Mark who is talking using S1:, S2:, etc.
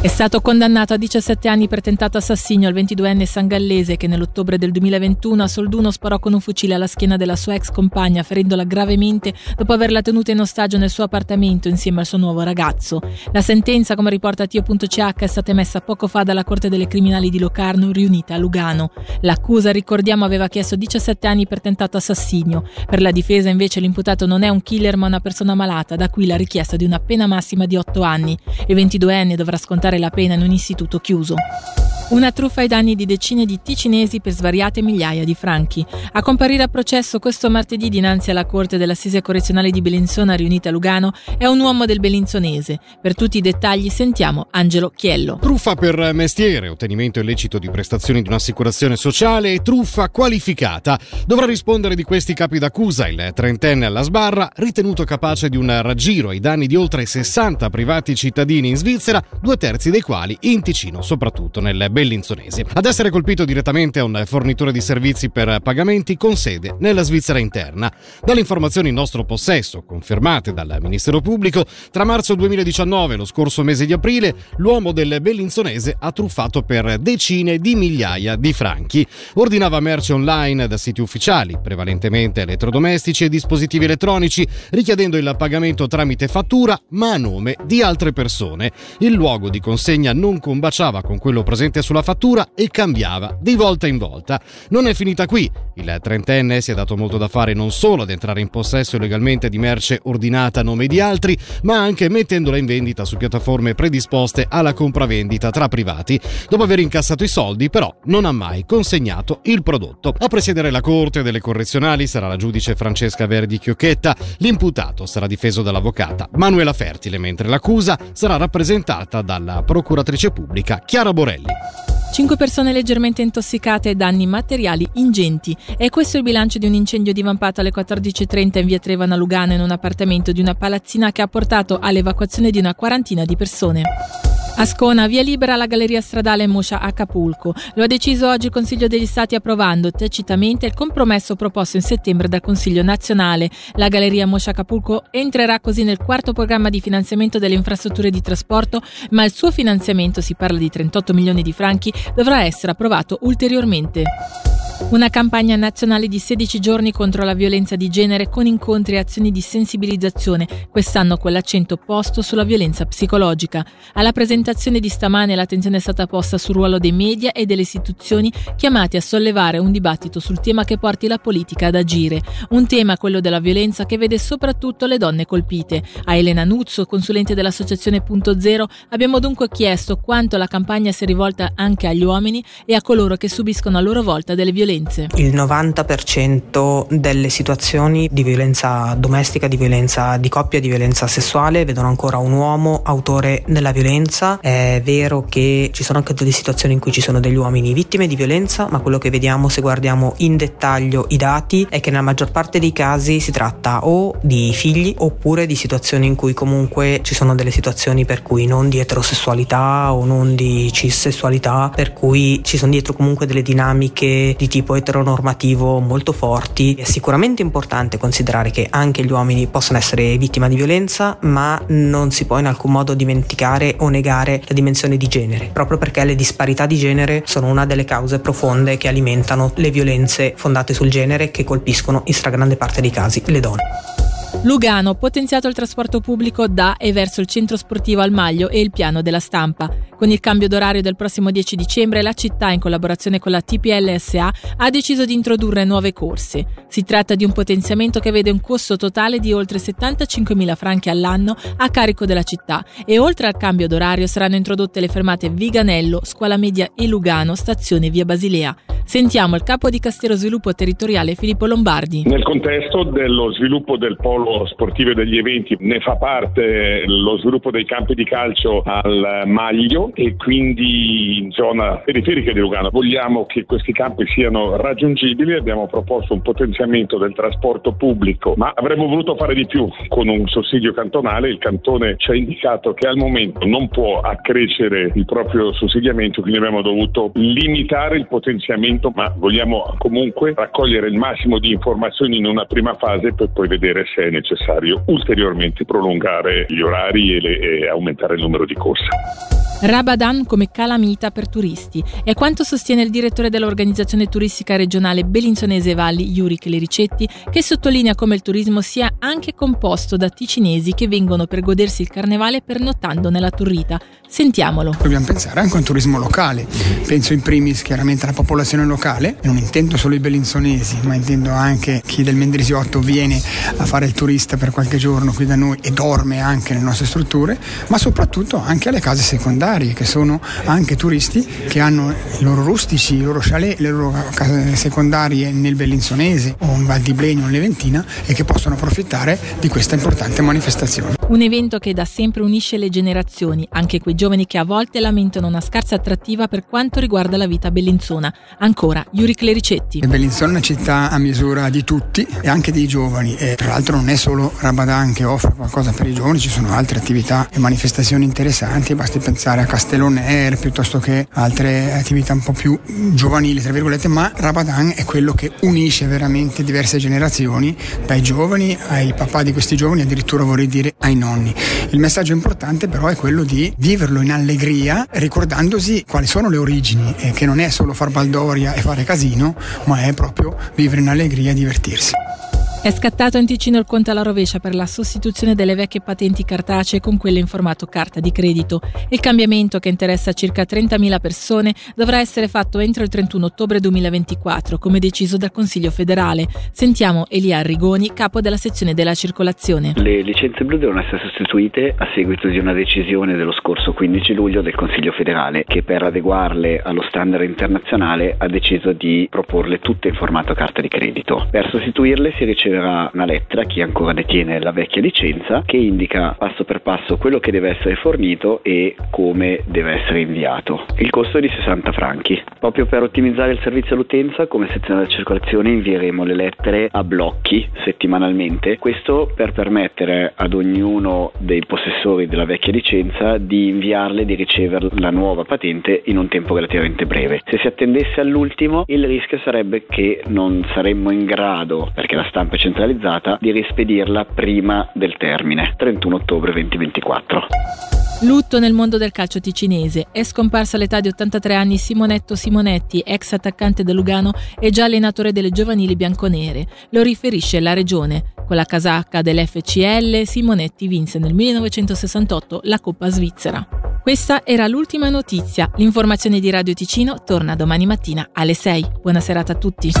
S1: È stato condannato a 17 anni per tentato assassinio il 22enne sangallese che nell'ottobre del 2021 a Solduno sparò con un fucile alla schiena della sua ex compagna ferendola gravemente dopo averla tenuta in ostaggio nel suo appartamento insieme al suo nuovo ragazzo. La sentenza, come riporta Tio.ch, è stata emessa poco fa dalla Corte delle Criminali di Locarno riunita a Lugano. L'accusa, ricordiamo, aveva chiesto 17 anni per tentato assassinio. Per la difesa invece l'imputato non è un killer ma una persona malata, da qui la richiesta di una pena massima di 8 anni. Il 22enne dovrà scontare scontare la pena in un istituto chiuso. Una truffa ai danni di decine di ticinesi per svariate migliaia di franchi. A comparire a processo questo martedì dinanzi alla Corte dell'Assise Correzionale di Bellinzona riunita a Lugano è un uomo del Bellinzonese. Per tutti i dettagli sentiamo Angelo Chiello.
S2: Truffa per mestiere, ottenimento illecito di prestazioni di un'assicurazione sociale e truffa qualificata. Dovrà rispondere di questi capi d'accusa il trentenne alla sbarra, ritenuto capace di un raggiro ai danni di oltre 60 privati cittadini in Svizzera, due terzi dei quali in Ticino, soprattutto nel Bellinzonese. Ad essere colpito direttamente a un fornitore di servizi per pagamenti con sede nella Svizzera interna. Dalle informazioni in nostro possesso, confermate dal Ministero Pubblico, tra marzo 2019 e lo scorso mese di aprile, l'uomo del bellinzonese ha truffato per decine di migliaia di franchi. Ordinava merce online da siti ufficiali, prevalentemente elettrodomestici e dispositivi elettronici, richiedendo il pagamento tramite fattura, ma a nome di altre persone. Il luogo di consegna non combaciava con quello presente sulla fattura e cambiava di volta in volta. Non è finita qui. Il trentenne si è dato molto da fare non solo ad entrare in possesso illegalmente di merce ordinata a nome di altri, ma anche mettendola in vendita su piattaforme predisposte alla compravendita tra privati. Dopo aver incassato i soldi, però, non ha mai consegnato il prodotto. A presiedere la Corte delle Correzionali sarà la giudice Francesca Verdi Chiocchetta. L'imputato sarà difeso dall'avvocata Manuela Fertile, mentre l'accusa sarà rappresentata dalla procuratrice pubblica Chiara Borelli.
S1: 5 persone leggermente intossicate e danni materiali ingenti. È questo il bilancio di un incendio divampato alle 14.30 in via Trevana Lugano in un appartamento di una palazzina che ha portato all'evacuazione di una quarantina di persone. Ascona, via libera alla galleria stradale Moscia Acapulco. Lo ha deciso oggi il Consiglio degli Stati approvando tacitamente il compromesso proposto in settembre dal Consiglio nazionale. La galleria Moscia Acapulco entrerà così nel quarto programma di finanziamento delle infrastrutture di trasporto, ma il suo finanziamento, si parla di 38 milioni di franchi, dovrà essere approvato ulteriormente. Una campagna nazionale di 16 giorni contro la violenza di genere con incontri e azioni di sensibilizzazione, quest'anno con l'accento posto sulla violenza psicologica. Alla presentazione di stamane l'attenzione è stata posta sul ruolo dei media e delle istituzioni chiamati a sollevare un dibattito sul tema che porti la politica ad agire. Un tema, quello della violenza, che vede soprattutto le donne colpite. A Elena Nuzzo, consulente dell'associazione Punto Zero, abbiamo dunque chiesto quanto la campagna sia rivolta anche agli uomini e a coloro che subiscono a loro volta delle violenze.
S3: Il 90% delle situazioni di violenza domestica, di violenza di coppia, di violenza sessuale vedono ancora un uomo autore della violenza. È vero che ci sono anche delle situazioni in cui ci sono degli uomini vittime di violenza, ma quello che vediamo se guardiamo in dettaglio i dati è che nella maggior parte dei casi si tratta o di figli oppure di situazioni in cui comunque ci sono delle situazioni per cui non di eterosessualità o non di cissessualità, per cui ci sono dietro comunque delle dinamiche di tipo eteronormativo molto forti. È sicuramente importante considerare che anche gli uomini possono essere vittima di violenza, ma non si può in alcun modo dimenticare o negare la dimensione di genere, proprio perché le disparità di genere sono una delle cause profonde che alimentano le violenze fondate sul genere che colpiscono in stragrande parte dei casi le donne.
S1: Lugano, potenziato il trasporto pubblico da e verso il centro sportivo al Maglio e il piano della stampa. Con il cambio d'orario del prossimo 10 dicembre, la città, in collaborazione con la TPLSA, ha deciso di introdurre nuove corse. Si tratta di un potenziamento che vede un costo totale di oltre 75.000 franchi all'anno a carico della città e oltre al cambio d'orario saranno introdotte le fermate Viganello, Scuola Media e Lugano, stazione via Basilea. Sentiamo il capo di Castero Sviluppo Territoriale Filippo Lombardi.
S4: Nel contesto dello sviluppo del polo sportivo e degli eventi ne fa parte lo sviluppo dei campi di calcio al Maglio e quindi in zona periferica di Lugano. Vogliamo che questi campi siano raggiungibili, abbiamo proposto un potenziamento del trasporto pubblico, ma avremmo voluto fare di più con un sussidio cantonale. Il cantone ci ha indicato che al momento non può accrescere il proprio sussidiamento, quindi abbiamo dovuto limitare il potenziamento momento, ma vogliamo comunque raccogliere il massimo di informazioni in una prima fase per poi vedere se è necessario ulteriormente prolungare gli orari e, le, e aumentare il numero di corse.
S1: Rabadan come calamita per turisti è quanto sostiene il direttore dell'organizzazione turistica regionale Bellinzonese Valli, Yuri Clericetti, che sottolinea come il turismo sia anche composto da ticinesi che vengono per godersi il carnevale pernottando nella Turrita. Sentiamolo.
S5: Dobbiamo pensare anche a un turismo locale. Penso in primis chiaramente alla popolazione locale, non intendo solo i bellinzonesi, ma intendo anche chi del Mendrisiotto viene a fare il turista per qualche giorno qui da noi e dorme anche nelle nostre strutture, ma soprattutto anche alle case secondarie che sono anche turisti che hanno i loro rustici, i loro chalet, le loro case secondarie nel Bellinzonese o in Val di Blegno o in Leventina e che possono approfittare di questa importante manifestazione.
S1: Un evento che da sempre unisce le generazioni, anche quei giovani che a volte lamentano una scarsa attrattiva per quanto riguarda la vita bellinzona. Ancora, Yuri Clericetti.
S5: Bellinzona è una città a misura di tutti e anche dei giovani e tra l'altro non è solo Ramadan che offre qualcosa per i giovani, ci sono altre attività e manifestazioni interessanti, basti pensare a Castelloner piuttosto che altre attività un po' più giovanili, tra virgolette, ma Ramadan è quello che unisce veramente diverse generazioni, dai giovani ai papà di questi giovani, addirittura vorrei dire ai nonni. Il messaggio importante però è quello di viverlo in allegria, ricordandosi quali sono le origini, e che non è solo far baldoria e fare casino, ma è proprio vivere in allegria e divertirsi.
S1: È scattato in Ticino il conto alla rovescia per la sostituzione delle vecchie patenti cartacee con quelle in formato carta di credito. Il cambiamento, che interessa circa 30.000 persone, dovrà essere fatto entro il 31 ottobre 2024, come deciso dal Consiglio federale. Sentiamo Elia Arrigoni, capo della sezione della circolazione.
S6: Le licenze blu devono essere sostituite a seguito di una decisione dello scorso 15 luglio del Consiglio federale, che per adeguarle allo standard internazionale ha deciso di proporle tutte in formato carta di credito. Per sostituirle si riceve riceverà una lettera, chi ancora detiene la vecchia licenza, che indica passo per passo quello che deve essere fornito e come deve essere inviato. Il costo è di 60 franchi. Proprio per ottimizzare il servizio all'utenza, come sezione della circolazione invieremo le lettere a blocchi settimanalmente, questo per permettere ad ognuno dei possessori della vecchia licenza di inviarle e di ricevere la nuova patente in un tempo relativamente breve. Se si attendesse all'ultimo, il rischio sarebbe che non saremmo in grado, perché la stampa centralizzata di rispedirla prima del termine, 31 ottobre 2024.
S1: Lutto nel mondo del calcio ticinese. È scomparsa all'età di 83 anni Simonetto Simonetti, ex attaccante del Lugano e già allenatore delle giovanili bianconere. Lo riferisce la regione. Con la casacca dell'FCL, Simonetti vinse nel 1968 la Coppa Svizzera. Questa era l'ultima notizia. L'informazione di Radio Ticino torna domani mattina alle 6. Buona serata a tutti.